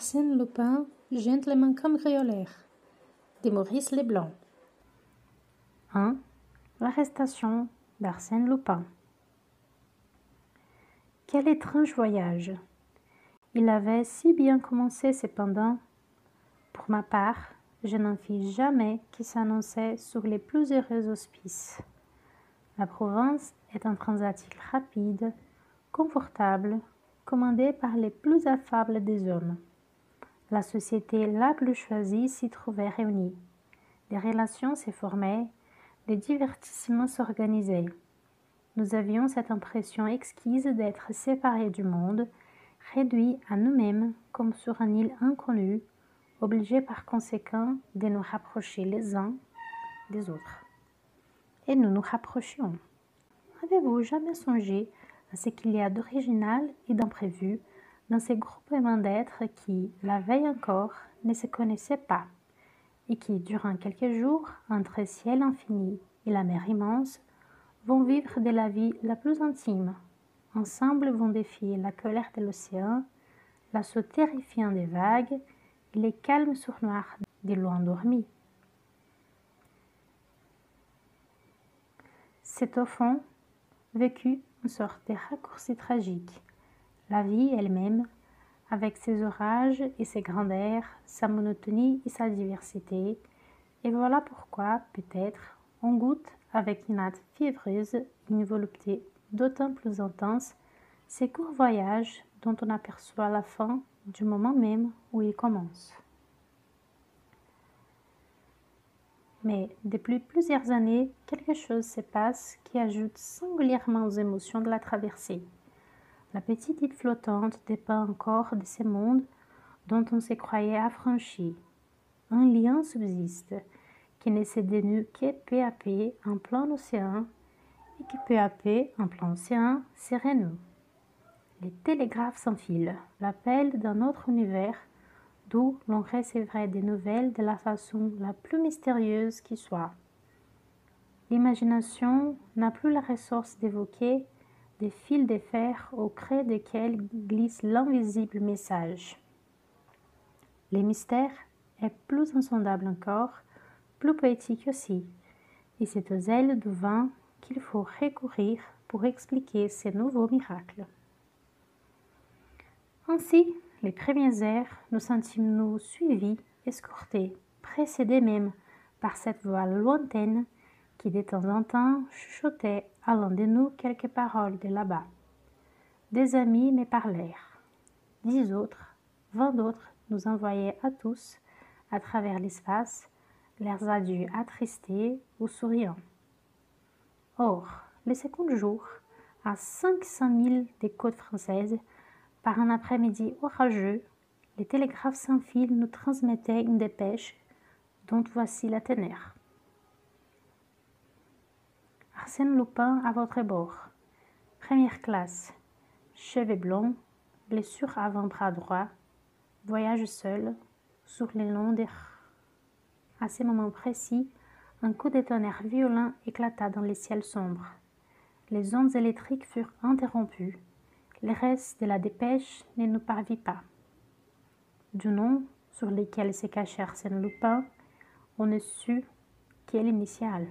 Arsène Lupin, gentleman cambrioleur de Maurice Leblanc. 1. L'arrestation d'Arsène Lupin. Quel étrange voyage Il avait si bien commencé cependant. Pour ma part, je n'en fis jamais qui s'annonçait sur les plus heureux auspices. La Provence est un transatique rapide, confortable, commandé par les plus affables des hommes. La société la plus choisie s'y trouvait réunie. Des relations s'y formaient, des divertissements s'organisaient. Nous avions cette impression exquise d'être séparés du monde, réduits à nous-mêmes comme sur un île inconnue, obligés par conséquent de nous rapprocher les uns des autres. Et nous nous rapprochions. Avez-vous jamais songé à ce qu'il y a d'original et d'imprévu dans ces groupements d'êtres qui, la veille encore, ne se connaissaient pas, et qui, durant quelques jours, entre ciel infini et la mer immense, vont vivre de la vie la plus intime. Ensemble vont défier la colère de l'océan, l'assaut terrifiant des vagues et les calmes sournoirs des lois endormies. C'est au fond vécu une sorte de raccourci tragique. La vie elle-même, avec ses orages et ses grandeurs, sa monotonie et sa diversité, et voilà pourquoi, peut-être, on goûte avec une hâte fiévreuse une volupté d'autant plus intense ces courts voyages dont on aperçoit la fin du moment même où ils commencent. Mais depuis plusieurs années, quelque chose se passe qui ajoute singulièrement aux émotions de la traversée. La petite île flottante dépend encore de ces mondes dont on se croyait affranchi. Un lien subsiste qui ne se dénue que peu à peu en plein océan et qui peu à peu en plein océan se renoue. Les télégraphes s'enfilent, l'appel d'un autre univers d'où l'on recevrait des nouvelles de la façon la plus mystérieuse qui soit. L'imagination n'a plus la ressource d'évoquer des fils de fer au creux desquels glisse l'invisible message. Le mystère est plus insondable encore, plus poétique aussi, et c'est aux ailes du vent qu'il faut recourir pour expliquer ces nouveaux miracles. Ainsi, les premières heures, nous sentîmes-nous suivis, escortés, précédés même par cette voix lointaine qui de temps en temps chuchotait à l'un de nous quelques paroles de là-bas. Des amis me parlèrent. Dix autres, vingt d'autres nous envoyaient à tous, à travers l'espace, leurs adieux attristés ou souriants. Or, le second jour, à cinq cent milles des côtes françaises, par un après-midi orageux, les télégraphes sans fil nous transmettaient une dépêche dont voici la ténère. Arsène Lupin à votre bord. Première classe. Cheveux blonds, blessure avant-bras droit, voyage seul, sur les longs des... À ce moment précis, un coup de tonnerre violent éclata dans les ciels sombres. Les ondes électriques furent interrompues le reste de la dépêche ne nous parvit pas. Du nom sur lequel se cachait Arsène Lupin, on ne sut qu'elle initiale.